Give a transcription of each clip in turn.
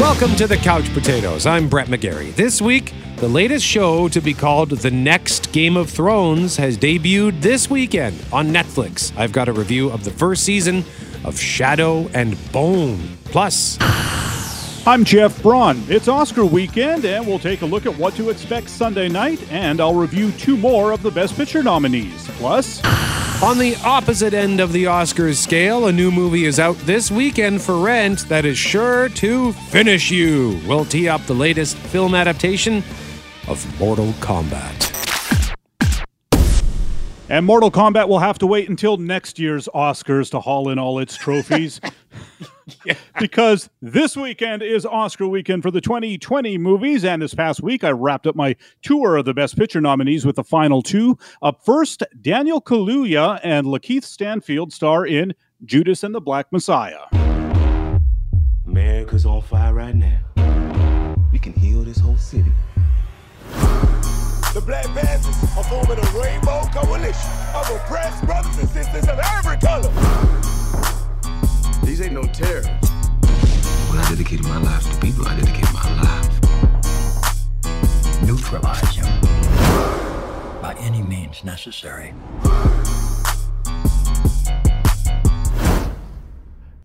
Welcome to the Couch Potatoes. I'm Brett McGarry. This week, the latest show to be called The Next Game of Thrones has debuted this weekend on Netflix. I've got a review of the first season of Shadow and Bone. Plus, I'm Jeff Braun. It's Oscar weekend, and we'll take a look at what to expect Sunday night, and I'll review two more of the Best Picture nominees. Plus, on the opposite end of the Oscars scale, a new movie is out this weekend for rent that is sure to finish you. We'll tee up the latest film adaptation of Mortal Kombat. And Mortal Kombat will have to wait until next year's Oscars to haul in all its trophies. yeah. Because this weekend is Oscar weekend for the 2020 movies. And this past week, I wrapped up my tour of the Best Picture nominees with the final two. Up first, Daniel Kaluuya and Lakeith Stanfield star in Judas and the Black Messiah. America's on fire right now. We can heal this whole city. The Black Panthers are forming a rainbow coalition of oppressed brothers and sisters of every color. These ain't no terrorists. When I dedicated my life to people, I dedicated my life. Neutralize him by any means necessary.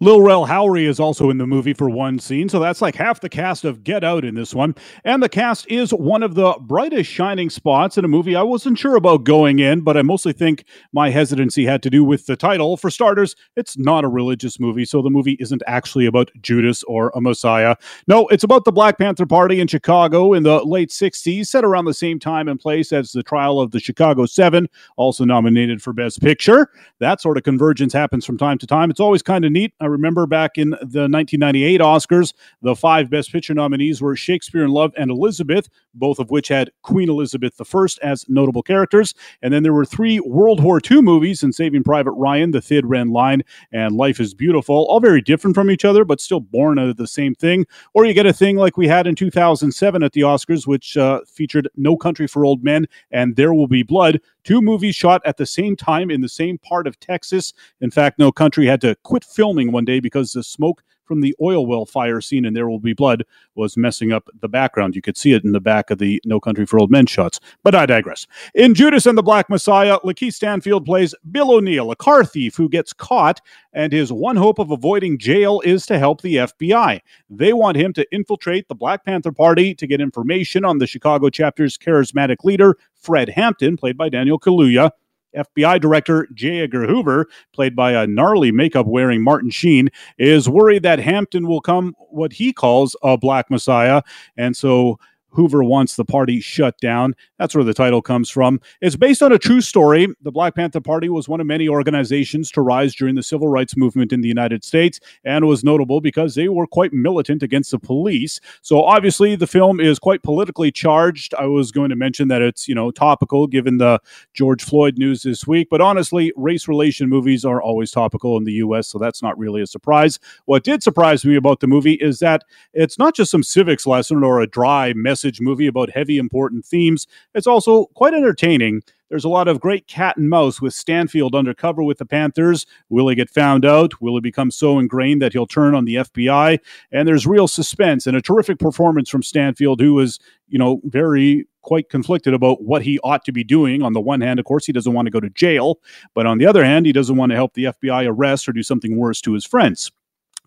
Lil Rel Howery is also in the movie for one scene, so that's like half the cast of Get Out in this one. And the cast is one of the brightest shining spots in a movie I wasn't sure about going in, but I mostly think my hesitancy had to do with the title. For starters, it's not a religious movie, so the movie isn't actually about Judas or a Messiah. No, it's about the Black Panther Party in Chicago in the late 60s, set around the same time and place as the trial of the Chicago Seven, also nominated for Best Picture. That sort of convergence happens from time to time. It's always kind of neat. I remember back in the 1998 Oscars, the five Best Picture nominees were Shakespeare in Love and Elizabeth, both of which had Queen Elizabeth I as notable characters. And then there were three World War II movies in Saving Private Ryan, The Thin Red Line, and Life is Beautiful, all very different from each other, but still born out of the same thing. Or you get a thing like we had in 2007 at the Oscars, which uh, featured No Country for Old Men and There Will Be Blood, Two movies shot at the same time in the same part of Texas. In fact, No Country had to quit filming one day because the smoke from the oil well fire scene in There Will Be Blood was messing up the background. You could see it in the back of the No Country for Old Men shots. But I digress. In Judas and the Black Messiah, Lakeith Stanfield plays Bill O'Neill, a car thief who gets caught, and his one hope of avoiding jail is to help the FBI. They want him to infiltrate the Black Panther Party to get information on the Chicago chapter's charismatic leader, Fred Hampton, played by Daniel Kaluuya, FBI Director J. Edgar Hoover, played by a gnarly makeup wearing Martin Sheen, is worried that Hampton will come what he calls a black messiah. And so Hoover wants the party shut down. That's where the title comes from. It's based on a true story. The Black Panther Party was one of many organizations to rise during the civil rights movement in the United States and was notable because they were quite militant against the police. So obviously the film is quite politically charged. I was going to mention that it's, you know, topical given the George Floyd news this week, but honestly, race relation movies are always topical in the US, so that's not really a surprise. What did surprise me about the movie is that it's not just some civics lesson or a dry message message movie about heavy, important themes. It's also quite entertaining. There's a lot of great cat and mouse with Stanfield undercover with the Panthers. Will he get found out? Will he become so ingrained that he'll turn on the FBI? And there's real suspense and a terrific performance from Stanfield, who is, you know, very quite conflicted about what he ought to be doing. On the one hand, of course, he doesn't want to go to jail, but on the other hand, he doesn't want to help the FBI arrest or do something worse to his friends.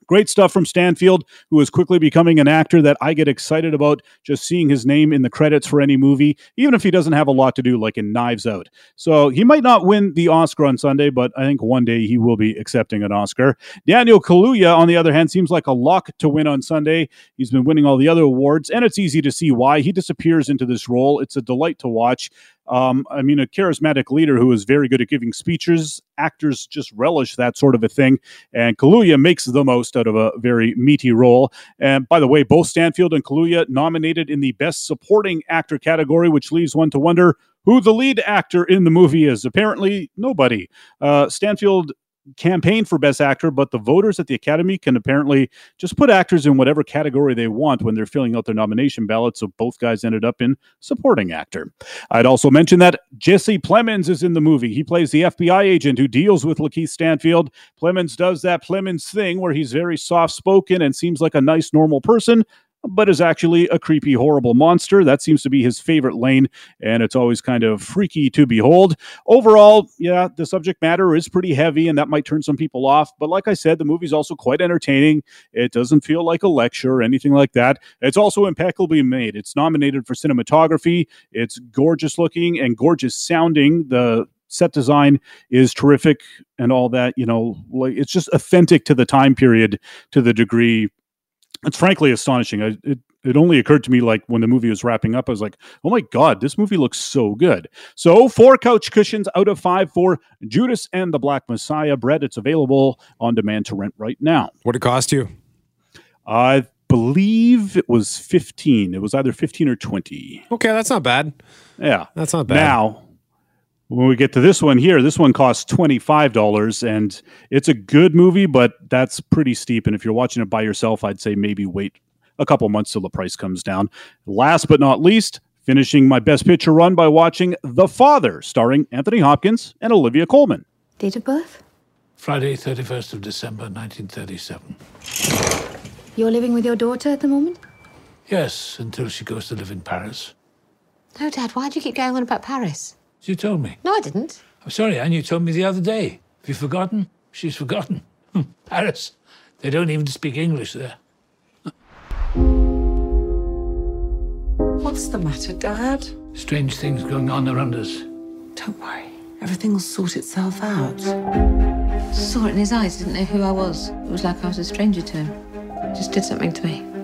Great stuff from Stanfield, who is quickly becoming an actor that I get excited about just seeing his name in the credits for any movie, even if he doesn't have a lot to do, like in Knives Out. So he might not win the Oscar on Sunday, but I think one day he will be accepting an Oscar. Daniel Kaluuya, on the other hand, seems like a lock to win on Sunday. He's been winning all the other awards, and it's easy to see why. He disappears into this role. It's a delight to watch. Um, I mean, a charismatic leader who is very good at giving speeches. Actors just relish that sort of a thing. And Kaluuya makes the most out of a very meaty role. And by the way, both Stanfield and Kaluuya nominated in the Best Supporting Actor category, which leaves one to wonder who the lead actor in the movie is. Apparently, nobody. Uh, Stanfield campaign for Best Actor, but the voters at the Academy can apparently just put actors in whatever category they want when they're filling out their nomination ballot. So both guys ended up in supporting actor. I'd also mention that Jesse Plemons is in the movie. He plays the FBI agent who deals with Lakeith Stanfield. Plemons does that Plemons thing where he's very soft spoken and seems like a nice, normal person, but is actually a creepy, horrible monster. That seems to be his favorite lane, and it's always kind of freaky to behold. Overall, yeah, the subject matter is pretty heavy, and that might turn some people off. But like I said, the movie's also quite entertaining. It doesn't feel like a lecture or anything like that. It's also impeccably made. It's nominated for cinematography. It's gorgeous looking and gorgeous sounding. The set design is terrific and all that you know like it's just authentic to the time period to the degree it's frankly astonishing. I, it it only occurred to me like when the movie was wrapping up, I was like, oh my god, this movie looks so good. So four couch cushions out of five for Judas and the Black Messiah. Brett, it's available on demand to rent right now. What did it cost you? I believe it was fifteen. It was either fifteen or twenty. Okay, that's not bad. Yeah, That's not bad. Now, when we get to this one here, this one costs $25 and it's a good movie, but that's pretty steep. And if you're watching it by yourself, I'd say maybe wait a couple months till the price comes down. Last but not least, finishing my best picture run by watching The Father, starring Anthony Hopkins and Olivia Colman. Date of birth? Friday, 31st of December, 1937. You're living with your daughter at the moment? Yes, until she goes to live in Paris. No, Dad, why do you keep going on about Paris? You told me. No, I didn't. I'm sorry, Anne, you told me the other day. Have you forgotten? She's forgotten. Hmm, Paris. They don't even speak English there. What's the matter, Dad? Strange things going on around us. Don't worry. Everything will sort itself out. Saw it in his eyes, didn't know who I was. It was like I was a stranger to him. Just did something to me.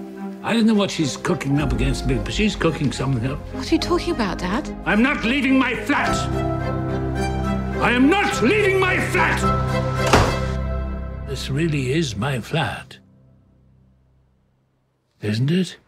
I don't know what she's cooking up against me, but she's cooking something up. What are you talking about, Dad? I'm not leaving my flat! I am not leaving my flat! This really is my flat. Isn't it?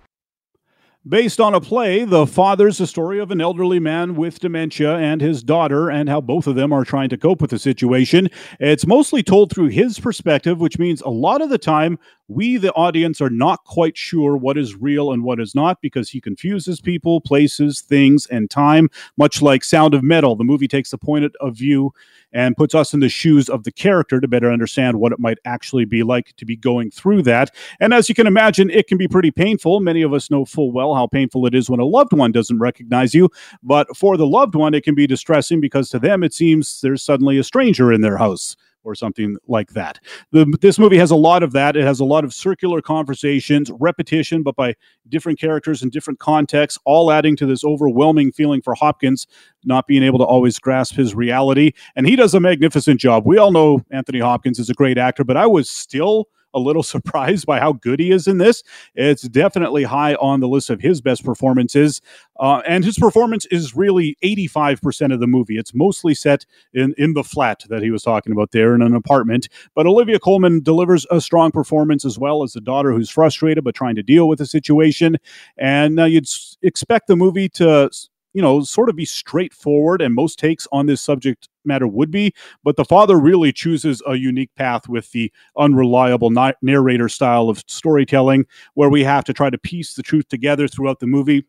Based on a play, The Father's the story of an elderly man with dementia and his daughter, and how both of them are trying to cope with the situation. It's mostly told through his perspective, which means a lot of the time, we, the audience, are not quite sure what is real and what is not because he confuses people, places, things, and time, much like Sound of Metal. The movie takes the point of view and puts us in the shoes of the character to better understand what it might actually be like to be going through that. And as you can imagine, it can be pretty painful. Many of us know full well how painful it is when a loved one doesn't recognize you. But for the loved one, it can be distressing because to them, it seems there's suddenly a stranger in their house or something like that. The, this movie has a lot of that. It has a lot of circular conversations, repetition, but by different characters in different contexts, all adding to this overwhelming feeling for Hopkins not being able to always grasp his reality. And he does a magnificent job. We all know Anthony Hopkins is a great actor, but I was still a little surprised by how good he is in this. It's definitely high on the list of his best performances. Uh, and his performance is really 85% of the movie. It's mostly set in, in the flat that he was talking about there in an apartment. But Olivia Colman delivers a strong performance as well as the daughter who's frustrated but trying to deal with the situation. And uh, you'd s- expect the movie to you know, sort of be straightforward, and most takes on this subject matter would be. But the father really chooses a unique path with the unreliable na- narrator style of storytelling, where we have to try to piece the truth together throughout the movie.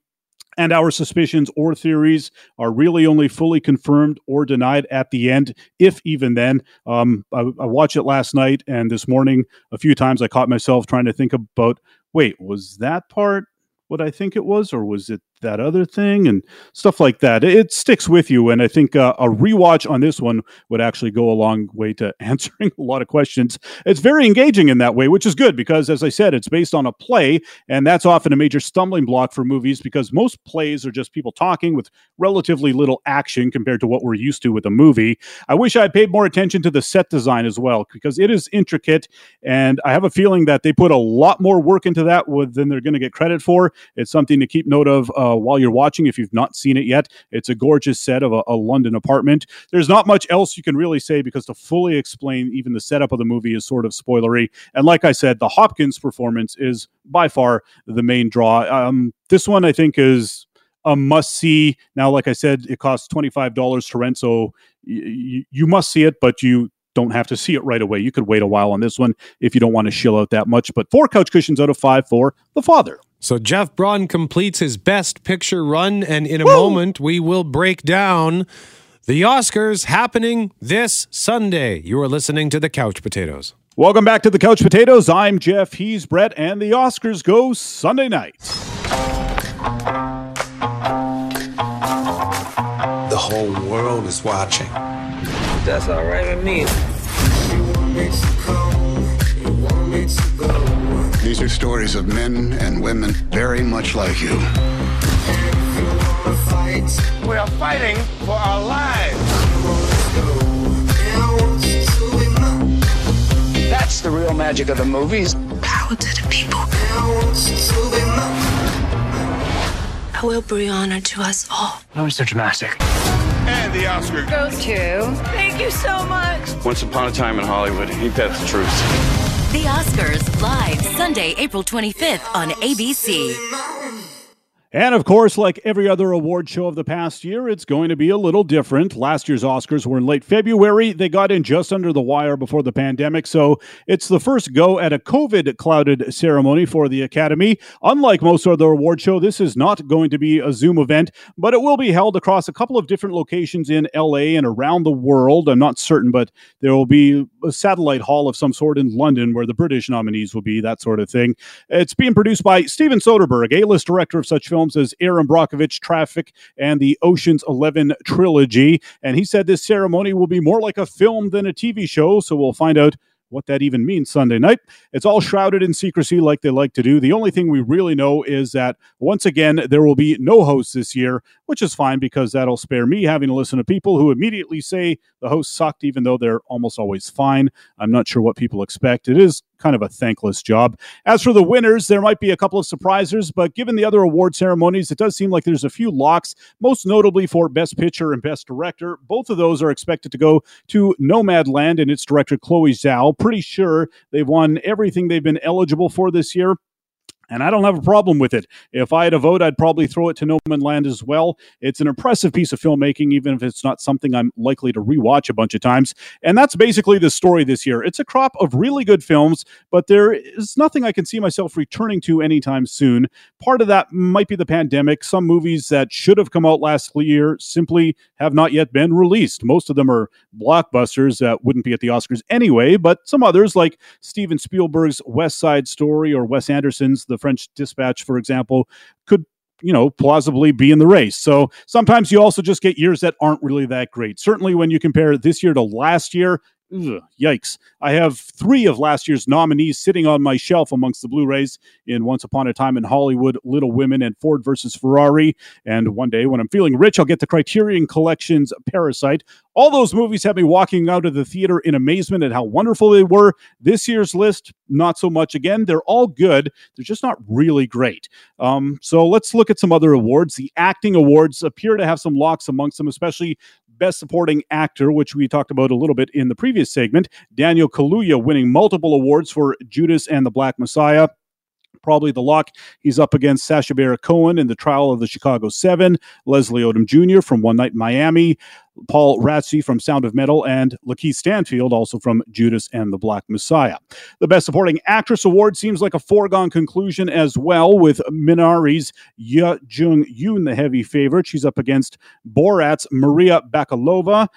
And our suspicions or theories are really only fully confirmed or denied at the end, if even then. Um, I, I watched it last night and this morning a few times. I caught myself trying to think about wait, was that part what I think it was, or was it that other thing and stuff like that. It sticks with you, and I think uh, a rewatch on this one would actually go a long way to answering a lot of questions. It's very engaging in that way, which is good because, as I said, it's based on a play, and that's often a major stumbling block for movies because most plays are just people talking with relatively little action compared to what we're used to with a movie. I wish I had paid more attention to the set design as well because it is intricate, and I have a feeling that they put a lot more work into that than they're going to get credit for. It's something to keep note of. Uh, while you're watching if you've not seen it yet. It's a gorgeous set of a, a, London apartment. There's not much else you can really say because to fully explain even the setup of the movie is sort of spoilery. And like I said, the Hopkins performance is by far the main draw. Um, this one, I think, is a must see. Now, like I said, it costs $25 to rent, so y- you must see it, but you don't have to see it right away. You could wait a while on this one if you don't want to shill out that much. But four couch cushions out of five for The Father. So Jeff Braun completes his best picture run, and in a moment, we will break down the Oscars happening this Sunday. You are listening to the Couch Potatoes. Welcome back to the Couch Potatoes. I'm Jeff. He's Brett, and the Oscars go Sunday night. The whole world is watching. That's all right with me. These are stories of men and women very much like you. We are fighting for our lives. That's the real magic of the movies. Power to the people. I will bring honor to us all. That was so dramatic. And the Oscar Goes to. Thank you so much. Once upon a time in Hollywood, ain't that the truth? The Oscars, live Sunday, April 25th on ABC. And of course, like every other award show of the past year, it's going to be a little different. Last year's Oscars were in late February. They got in just under the wire before the pandemic. So it's the first go at a COVID clouded ceremony for the Academy. Unlike most other award show, this is not going to be a Zoom event, but it will be held across a couple of different locations in LA and around the world. I'm not certain, but there will be a satellite hall of some sort in London where the British nominees will be, that sort of thing. It's being produced by Steven Soderbergh, A list director of such films as Erin Brockovich, Traffic, and the Ocean's 11 trilogy. And he said this ceremony will be more like a film than a TV show. So we'll find out what that even means Sunday night. It's all shrouded in secrecy like they like to do. The only thing we really know is that once again, there will be no hosts this year, which is fine because that'll spare me having to listen to people who immediately say the host sucked, even though they're almost always fine. I'm not sure what people expect. It is kind of a thankless job. As for the winners, there might be a couple of surprises, but given the other award ceremonies, it does seem like there's a few locks, most notably for Best Picture and Best Director. Both of those are expected to go to Nomadland and its director, Chloe Zhao. Pretty sure they've won everything they've been eligible for this year. And I don't have a problem with it. If I had a vote, I'd probably throw it to Nomadland as well. It's an impressive piece of filmmaking, even if it's not something I'm likely to rewatch a bunch of times. And that's basically the story this year. It's a crop of really good films, but there is nothing I can see myself returning to anytime soon. Part of that might be the pandemic. Some movies that should have come out last year simply have not yet been released. Most of them are blockbusters that wouldn't be at the Oscars anyway, but some others, like Steven Spielberg's West Side Story or Wes Anderson's The French Dispatch, for example, could you know, plausibly be in the race. So sometimes you also just get years that aren't really that great. Certainly when you compare this year to last year, ugh, yikes. I have three of last year's nominees sitting on my shelf amongst the Blu rays in Once Upon a Time in Hollywood, Little Women, and Ford versus Ferrari. And one day when I'm feeling rich, I'll get the Criterion Collection's Parasite. All those movies have me walking out of the theater in amazement at how wonderful they were. This year's list, not so much. Again, they're all good. They're just not really great. Um, so let's look at some other awards. The acting awards appear to have some locks amongst them, especially Best Supporting Actor, which we talked about a little bit in the previous segment. Daniel Kaluuya winning multiple awards for Judas and the Black Messiah probably the lock. He's up against Sacha Baron Cohen in the trial of the Chicago Seven, Leslie Odom Jr. from One Night in Miami, Paul Raci from Sound of Metal, and Lakeith Stanfield, also from Judas and the Black Messiah. The Best Supporting Actress Award seems like a foregone conclusion as well, with Minari's Ye Jung Yoon the heavy favorite. She's up against Borat's Maria Bakalova.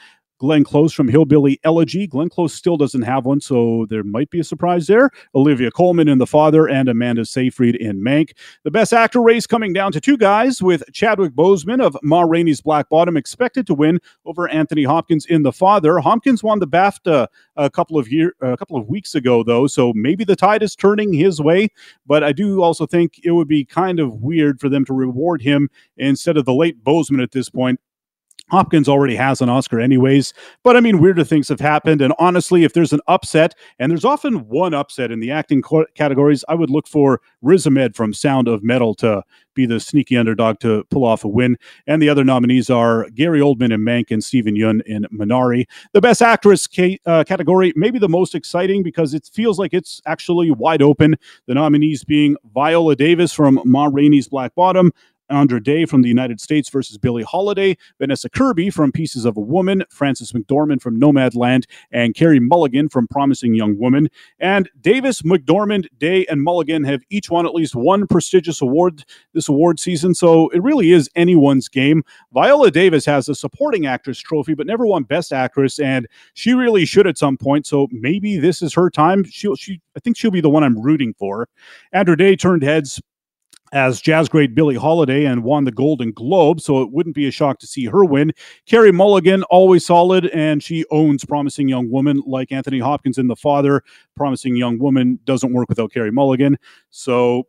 Glenn Close from Hillbilly Elegy. Glenn Close still doesn't have one, so there might be a surprise there. Olivia Colman in The Father and Amanda Seyfried in Mank. The Best Actor race coming down to two guys, with Chadwick Boseman of Ma Rainey's Black Bottom expected to win over Anthony Hopkins in The Father. Hopkins won the BAFTA a couple of year, a couple of weeks ago, though, so maybe the tide is turning his way. But I do also think it would be kind of weird for them to reward him instead of the late Boseman at this point. Hopkins already has an Oscar, anyways. But I mean, weirder things have happened. And honestly, if there's an upset, and there's often one upset in the acting co- categories, I would look for Riz Ahmed from Sound of Metal to be the sneaky underdog to pull off a win. And the other nominees are Gary Oldman in Mank and Steven Yeun in Minari. The Best Actress ca- uh, category, maybe the most exciting because it feels like it's actually wide open. The nominees being Viola Davis from Ma Rainey's Black Bottom, Andra Day from the United States versus Billie Holiday, Vanessa Kirby from Pieces of a Woman, Frances McDormand from Nomadland, and Carey Mulligan from Promising Young Woman. And Davis, McDormand, Day, and Mulligan have each won at least one prestigious award this award season, so it really is anyone's game. Viola Davis has a supporting actress trophy, but never won Best Actress, and she really should at some point. So maybe this is her time. She, she, I think she'll be the one I'm rooting for. Andra Day turned heads as jazz great Billie Holiday and won the Golden Globe, so it wouldn't be a shock to see her win. Carey Mulligan, always solid, and she owns Promising Young Woman, like Anthony Hopkins in The Father. Promising Young Woman doesn't work without Carey Mulligan, so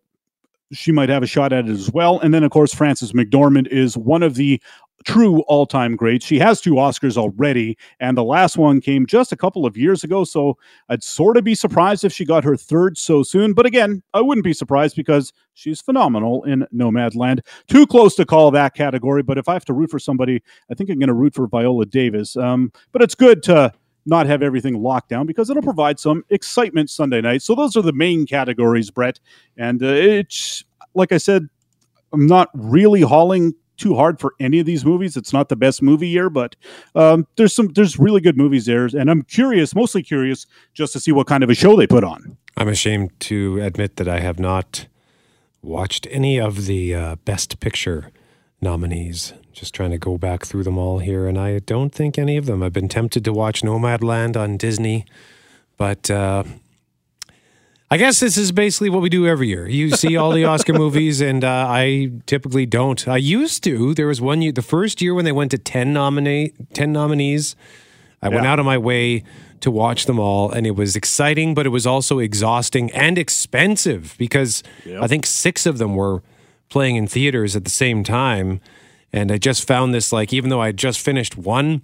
she might have a shot at it as well. And then, of course, Frances McDormand is one of the true all time great. She has two Oscars already, and the last one came just a couple of years ago. So I'd sort of be surprised if she got her third so soon. But again, I wouldn't be surprised because she's phenomenal in Nomadland. Too close to call that category, but if I have to root for somebody, I think I'm going to root for Viola Davis. Um, but it's good to not have everything locked down because it'll provide some excitement Sunday night. So those are the main categories, Brett. And uh, it's like I said, I'm not really hauling too hard for any of these movies. It's not the best movie year, but um, there's some there's really good movies there, and I'm curious, mostly curious, just to see what kind of a show they put on. I'm ashamed to admit that I have not watched any of the uh, Best Picture nominees. Just trying to go back through them all here, and I don't think any of them. I've been tempted to watch Nomadland on Disney, but uh, I guess this is basically what we do every year. You see all the Oscar movies, and uh, I typically don't. I used to. There was one year, the first year when they went to 10, nominate, 10 nominees, I yeah. went out of my way to watch them all, and it was exciting, but it was also exhausting and expensive because yep. I think six of them were playing in theaters at the same time. And I just found this like, even though I just finished one,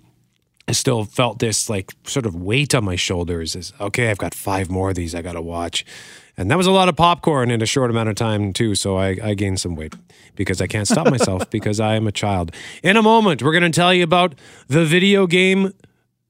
I still felt this like sort of weight on my shoulders is okay, I've got five more of these I got to watch. And that was a lot of popcorn in a short amount of time, too. So I, I gained some weight because I can't stop myself because I am a child. In a moment, we're going to tell you about the video game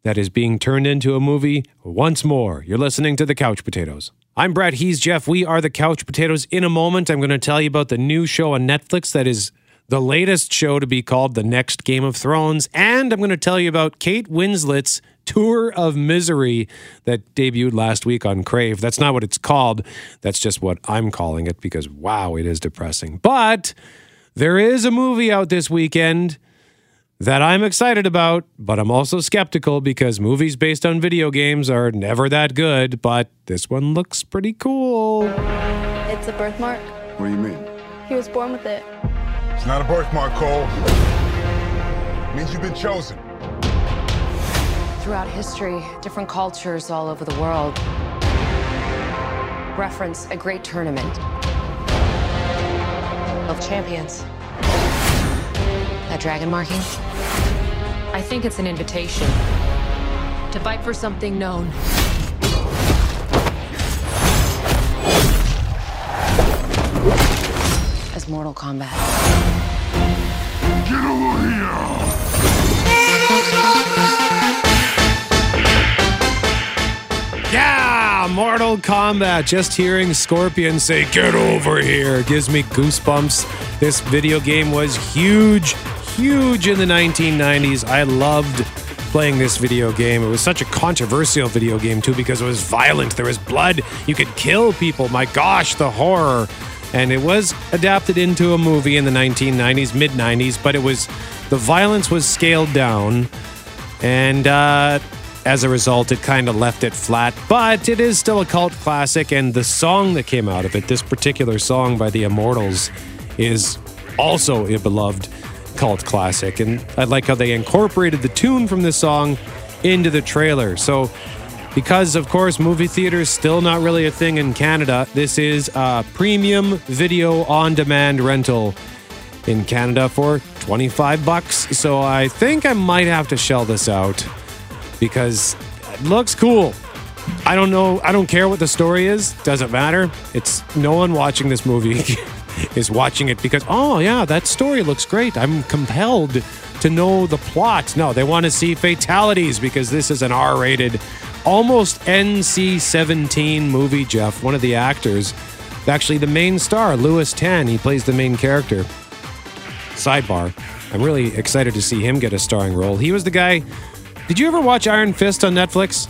that is being turned into a movie once more. You're listening to The Couch Potatoes. I'm Brett. He's Jeff. We are The Couch Potatoes. In a moment, I'm going to tell you about the new show on Netflix that is the latest show to be called The Next Game of Thrones. And I'm going to tell you about Kate Winslet's Tour of Misery that debuted last week on Crave. That's not what it's called. That's just what I'm calling it because, wow, it is depressing. But there is a movie out this weekend that I'm excited about, but I'm also skeptical because movies based on video games are never that good. But this one looks pretty cool. It's a birthmark. What do you mean? He was born with it. It's not a birthmark, Cole. It means you've been chosen. Throughout history, different cultures all over the world reference a great tournament of champions. That dragon marking? I think it's an invitation to fight for something known. As Mortal Kombat. Get over here! Yeah, Mortal Kombat. Just hearing Scorpion say, Get over here, gives me goosebumps. This video game was huge, huge in the 1990s. I loved playing this video game. It was such a controversial video game, too, because it was violent. There was blood. You could kill people. My gosh, the horror and it was adapted into a movie in the 1990s, mid 90s, but it was the violence was scaled down, and uh, as a result, it kind of left it flat. But it is still a cult classic, and the song that came out of it, this particular song by the Immortals, is also a beloved cult classic. And I like how they incorporated the tune from this song into the trailer. So because, of course, movie theaters still not really a thing in Canada. This is a premium video on demand rental in Canada for 25 bucks. So I think I might have to shell this out because it looks cool. I don't know, I don't care what the story is, doesn't matter. It's no one watching this movie is watching it because, oh, yeah, that story looks great. I'm compelled to know the plot. No, they want to see fatalities because this is an R rated almost NC 17 movie, Jeff. One of the actors, actually the main star, Lewis Tan, he plays the main character. sidebar. I'm really excited to see him get a starring role. He was the guy. Did you ever watch Iron Fist on Netflix?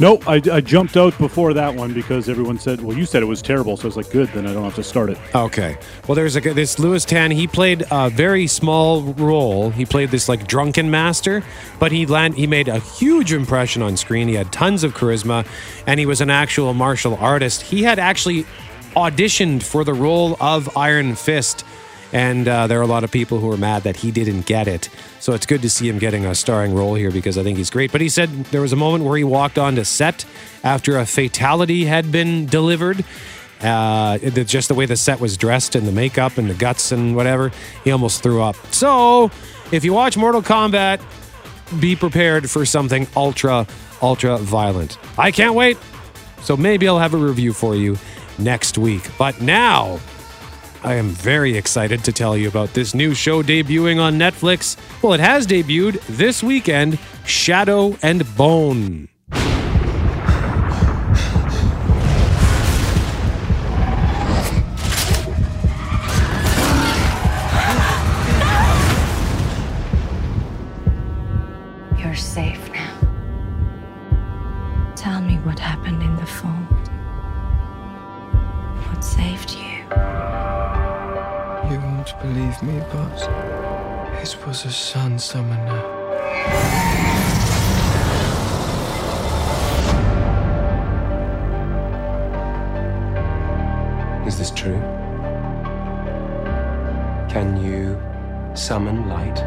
No, I, I jumped out before that one because everyone said, well, you said it was terrible. So I was like, good, then I don't have to start it. Okay. Well, there's a this Lewis Tan. He played a very small role. He played this like drunken master, but he land he made a huge impression on screen. He had tons of charisma, and he was an actual martial artist. He had actually auditioned for the role of Iron Fist. And uh, there are a lot of people who are mad that he didn't get it. So it's good to see him getting a starring role here because I think he's great. But he said there was a moment where he walked onto set after a fatality had been delivered. Uh, just the way the set was dressed and the makeup and the guts and whatever, he almost threw up. So if you watch Mortal Kombat, be prepared for something ultra, ultra violent. I can't wait. So maybe I'll have a review for you next week. But now, I am very excited to tell you about this new show debuting on Netflix. Well, it has debuted this weekend Shadow and Bone. A sun summoner. Is this true? Can you summon light?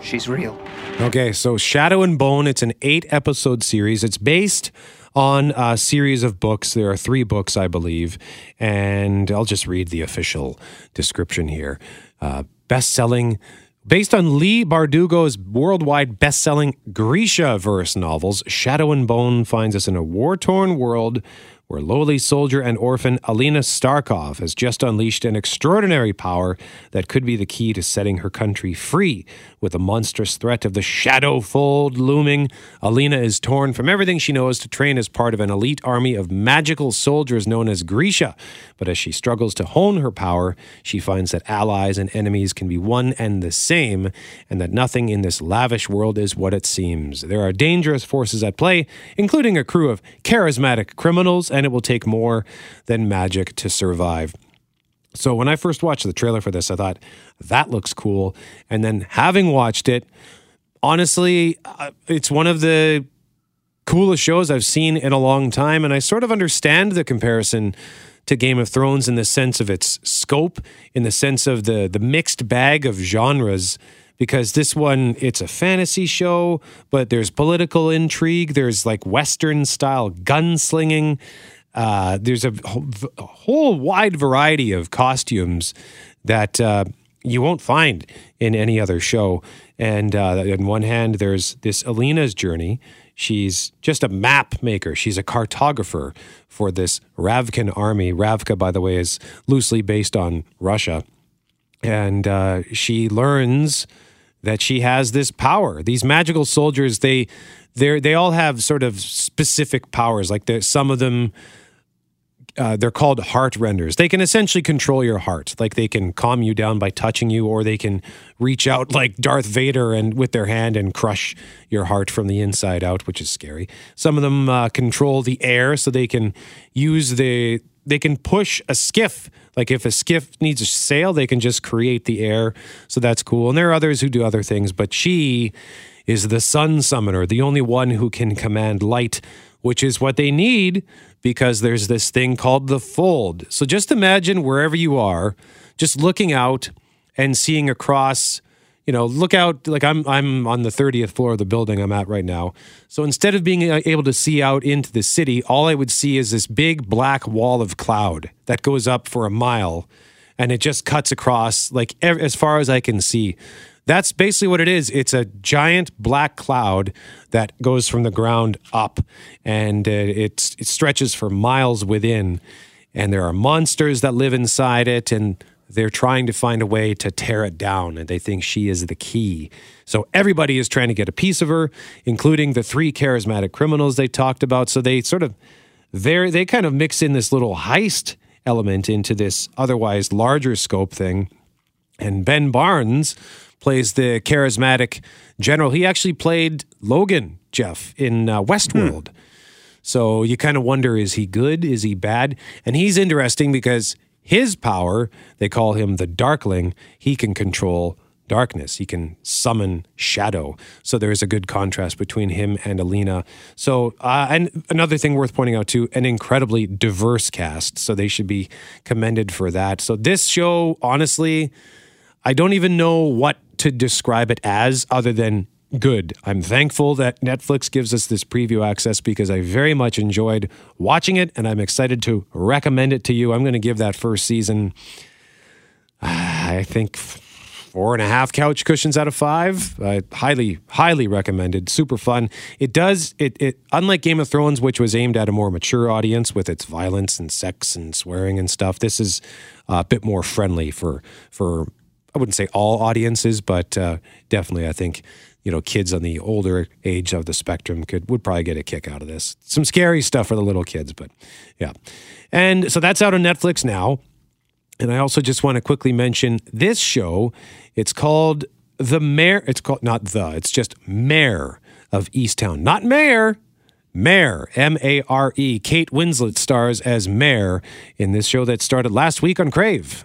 She's real. Okay, so Shadow and Bone, it's an eight episode series. It's based on a series of books. There are three books, I believe. And I'll just read the official description here. Uh, Best selling, based on Leigh Bardugo's worldwide best selling Grishaverse novels, Shadow and Bone finds us in a war torn world where lowly soldier and orphan Alina Starkov has just unleashed an extraordinary power that could be the key to setting her country free. With the monstrous threat of the Shadow Fold looming, Alina is torn from everything she knows to train as part of an elite army of magical soldiers known as Grisha. But as she struggles to hone her power, she finds that allies and enemies can be one and the same, and that nothing in this lavish world is what it seems. There are dangerous forces at play, including a crew of charismatic criminals, and it will take more than magic to survive. So when I first watched the trailer for this, I thought that looks cool. And then having watched it, honestly, uh, it's one of the coolest shows I've seen in a long time. And I sort of understand the comparison to Game of Thrones in the sense of its scope, in the sense of the the mixed bag of genres. Because this one, it's a fantasy show, but there's political intrigue. There's like Western style gunslinging. Uh, there's a, a whole wide variety of costumes that uh, you won't find in any other show. And uh, on one hand, there's this Alina's journey. She's just a map maker. She's a cartographer for this Ravkan army. Ravka, by the way, is loosely based on Russia. And uh, she learns that she has this power. These magical soldiers, they they they all have sort of specific powers. Like some of them uh, they're called heart renders. They can essentially control your heart. Like they can calm you down by touching you, or they can reach out like Darth Vader and with their hand and crush your heart from the inside out, which is scary. Some of them uh, control the air, so they can use the they can push a skiff. Like if a skiff needs a sail, they can just create the air. So that's cool. And there are others who do other things, but she is the sun summoner, the only one who can command light, which is what they need because there's this thing called the fold. So just imagine wherever you are, just looking out and seeing across, you know, look out like I'm I'm on the 30th floor of the building I'm at right now. So instead of being able to see out into the city, all I would see is this big black wall of cloud that goes up for a mile and it just cuts across like as far as I can see. That's basically what it is. It's a giant black cloud that goes from the ground up, and uh, it stretches for miles within. And there are monsters that live inside it, and they're trying to find a way to tear it down, and they think she is the key. So everybody is trying to get a piece of her, including the three charismatic criminals they talked about. So they sort of they they kind of mix in this little heist element into this otherwise larger scope thing. And Ben Barnes plays the charismatic general. He actually played Logan Jeff in uh, Westworld. So you kind of wonder is he good? Is he bad? And he's interesting because his power, they call him the Darkling, he can control darkness. He can summon shadow. So there is a good contrast between him and Alina. So, uh, and another thing worth pointing out too, an incredibly diverse cast. So they should be commended for that. So this show, honestly, I don't even know what to describe it as other than good. I'm thankful that Netflix gives us this preview access because I very much enjoyed watching it and I'm excited to recommend it to you. I'm going to give that first season, I think, four and a half couch cushions out of five. I highly, highly recommended. Super fun. It does it. It unlike Game of Thrones, which was aimed at a more mature audience with its violence and sex and swearing and stuff. This is a bit more friendly for for. I wouldn't say all audiences, but uh, definitely, I think you know kids on the older age of the spectrum could would probably get a kick out of this. Some scary stuff for the little kids, but yeah. And so that's out on Netflix now. And I also just want to quickly mention this show. It's called The Mayor. It's called not the, it's just Mayor of Easttown. Not Mayor, Mare, M A R E. Kate Winslet stars as Mare in this show that started last week on Crave.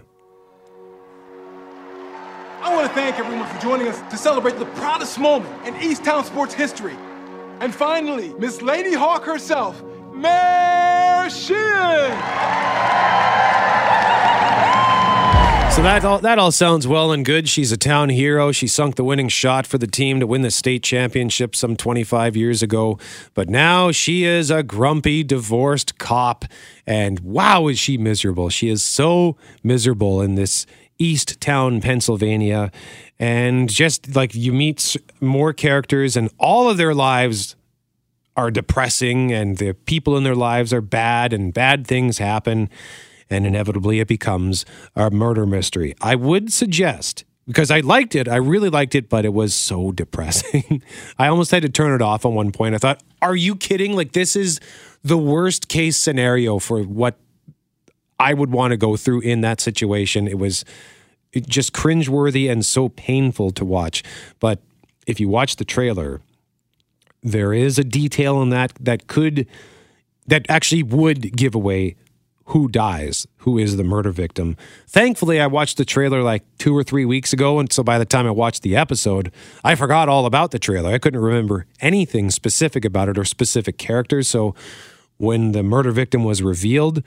I want to thank everyone for joining us to celebrate the proudest moment in Easttown sports history. And finally, Miss Lady Hawk herself, Mayor Sheehan! So that all that all sounds well and good. She's a town hero. She sunk the winning shot for the team to win the state championship some 25 years ago. But now she is a grumpy divorced cop and wow is she miserable. She is so miserable in this Easttown, Pennsylvania. And just like you meet more characters and all of their lives are depressing and the people in their lives are bad and bad things happen and inevitably it becomes a murder mystery. I would suggest because I liked it, I really liked it, but it was so depressing. I almost had to turn it off on one point. I thought, "Are you kidding? Like this is the worst case scenario for what I would want to go through in that situation. It was just cringeworthy and so painful to watch. But if you watch the trailer, there is a detail in that that could that actually would give away who dies, who is the murder victim. Thankfully, I watched the trailer like two or three weeks ago, and so by the time I watched the episode, I forgot all about the trailer. I couldn't remember anything specific about it or specific characters. So when the murder victim was revealed,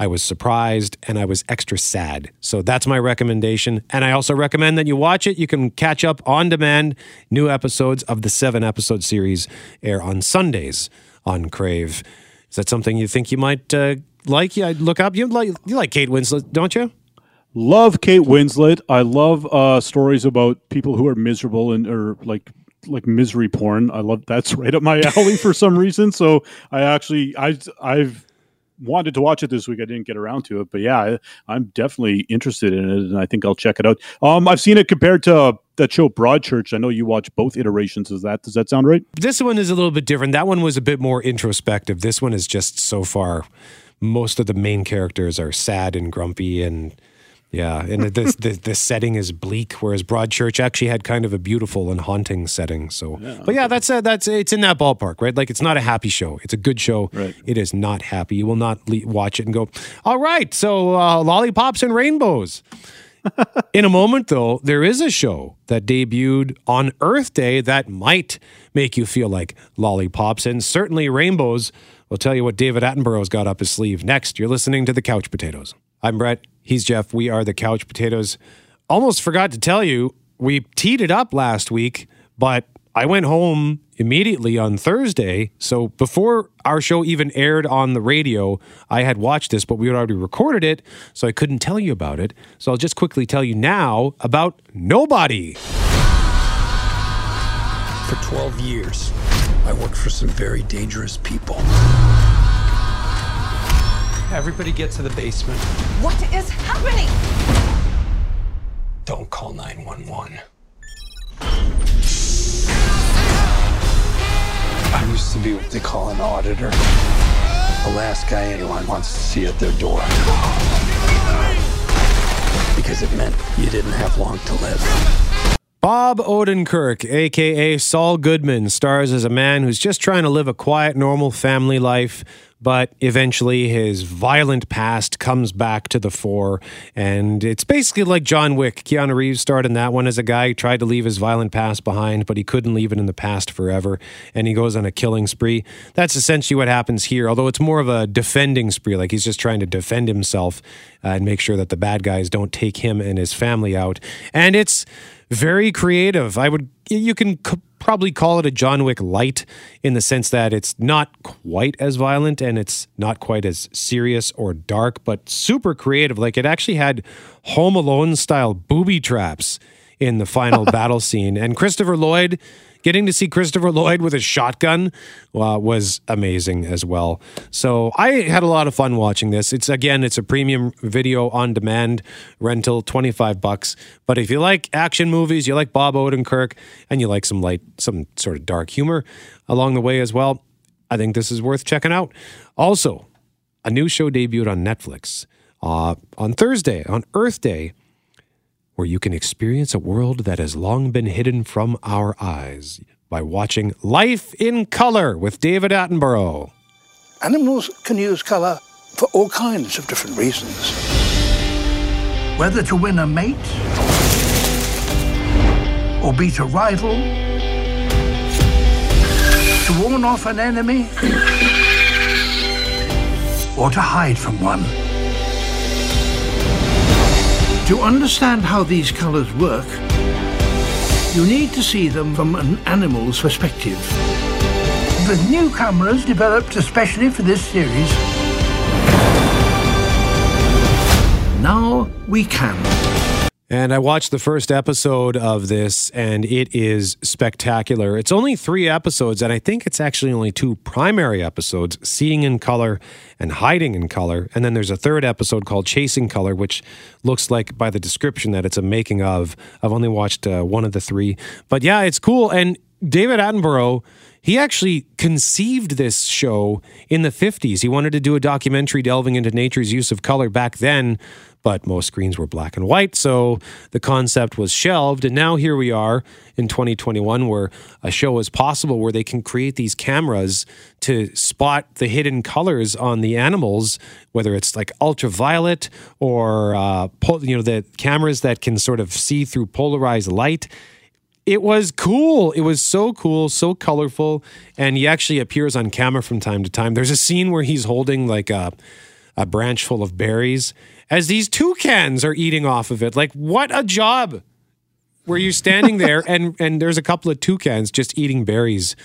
I was surprised and I was extra sad. So that's my recommendation. And I also recommend that you watch it. You can catch up on demand. New episodes of the seven episode series air on Sundays on Crave. Is that something you think you might uh, like? Yeah, look up. You like you like Kate Winslet, don't you? Love Kate Winslet. I love uh, stories about people who are miserable and or like like misery porn. I love that's right up my alley for some reason. So I actually I I've wanted to watch it this week. I didn't get around to it, but yeah, I, I'm definitely interested in it, and I think I'll check it out. Um, I've seen it compared to uh, that show Broadchurch. I know you watch both iterations. Is that does that sound right? This one is a little bit different. That one was a bit more introspective. This one is just so far. Most of the main characters are sad and grumpy and yeah, and the, the the setting is bleak, whereas Broadchurch actually had kind of a beautiful and haunting setting. So, but yeah, that's uh, that's it's in that ballpark, right? Like it's not a happy show; it's a good show. Right. It is not happy. You will not le- watch it and go, "All right, so uh, lollipops and rainbows." in a moment, though, there is a show that debuted on Earth Day that might make you feel like lollipops and certainly rainbows. We'll tell you what David Attenborough's got up his sleeve next. You're listening to the Couch Potatoes. I'm Brett. He's Jeff. We are the Couch Potatoes. Almost forgot to tell you, we teed it up last week, but I went home immediately on Thursday. So before our show even aired on the radio, I had watched this, but we had already recorded it, so I couldn't tell you about it. So I'll just quickly tell you now about Nobody. For 12 years, I worked for some very dangerous people. Everybody get to the basement. What is happening? Don't call 911. I used to be what they call an auditor. The last guy anyone wants to see at their door. Because it meant you didn't have long to live. Bob Odenkirk, aka Saul Goodman, stars as a man who's just trying to live a quiet, normal family life, but eventually his violent past comes back to the fore. And it's basically like John Wick. Keanu Reeves starred in that one as a guy who tried to leave his violent past behind, but he couldn't leave it in the past forever. And he goes on a killing spree. That's essentially what happens here, although it's more of a defending spree. Like he's just trying to defend himself uh, and make sure that the bad guys don't take him and his family out. And it's very creative. I would you can c- probably call it a John Wick light in the sense that it's not quite as violent and it's not quite as serious or dark, but super creative. Like it actually had Home Alone style booby traps in the final battle scene, and Christopher Lloyd. Getting to see Christopher Lloyd with a shotgun uh, was amazing as well. So I had a lot of fun watching this. It's again, it's a premium video on demand rental, twenty five bucks. But if you like action movies, you like Bob Odenkirk, and you like some light, some sort of dark humor along the way as well, I think this is worth checking out. Also, a new show debuted on Netflix uh, on Thursday on Earth Day where you can experience a world that has long been hidden from our eyes by watching Life in Color with David Attenborough. Animals can use colour for all kinds of different reasons. Whether to win a mate, or beat a rival, to warn off an enemy, or to hide from one. To understand how these colors work, you need to see them from an animal's perspective. With new cameras developed especially for this series, now we can. And I watched the first episode of this, and it is spectacular. It's only three episodes, and I think it's actually only two primary episodes Seeing in Color and Hiding in Color. And then there's a third episode called Chasing Color, which looks like by the description that it's a making of. I've only watched uh, one of the three. But yeah, it's cool. And David Attenborough. He actually conceived this show in the 50s. He wanted to do a documentary delving into nature's use of color back then, but most screens were black and white, so the concept was shelved. And now here we are in 2021 where a show is possible where they can create these cameras to spot the hidden colors on the animals, whether it's like ultraviolet or, uh, you know, the cameras that can sort of see through polarized light it was cool. It was so cool, so colorful, and he actually appears on camera from time to time. There's a scene where he's holding like a a branch full of berries as these toucans are eating off of it. Like what a job! Where you're standing there and and there's a couple of toucans just eating berries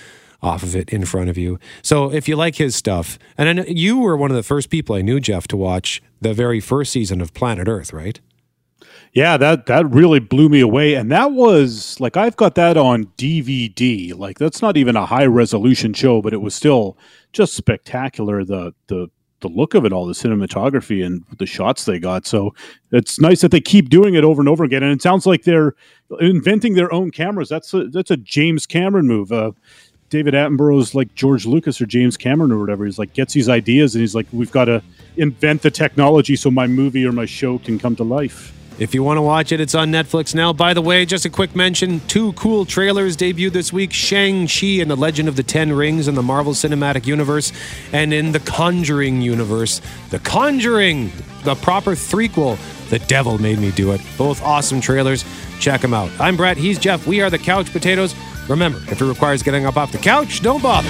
off of it in front of you. So if you like his stuff, and I know you were one of the first people I knew, Jeff, to watch the very first season of Planet Earth, right? Yeah, that that really blew me away, and that was like I've got that on DVD. Like that's not even a high resolution show, but it was still just spectacular. The the the look of it all, the cinematography and the shots they got. So it's nice that they keep doing it over and over again. And it sounds like they're inventing their own cameras. That's a that's a James Cameron move. Uh, David Attenborough's like George Lucas or James Cameron or whatever. He's like gets these ideas and he's like, we've got to invent the technology so my movie or my show can come to life. If you want to watch it, it's on Netflix now. By the way, just a quick mention two cool trailers debuted this week Shang-Chi and the Legend of the Ten Rings in the Marvel Cinematic Universe, and in the Conjuring universe. The Conjuring, the proper threequel. The Devil Made Me Do It. Both awesome trailers. Check them out. I'm Brett. He's Jeff. We are the Couch Potatoes. Remember, if it requires getting up off the couch, don't bother.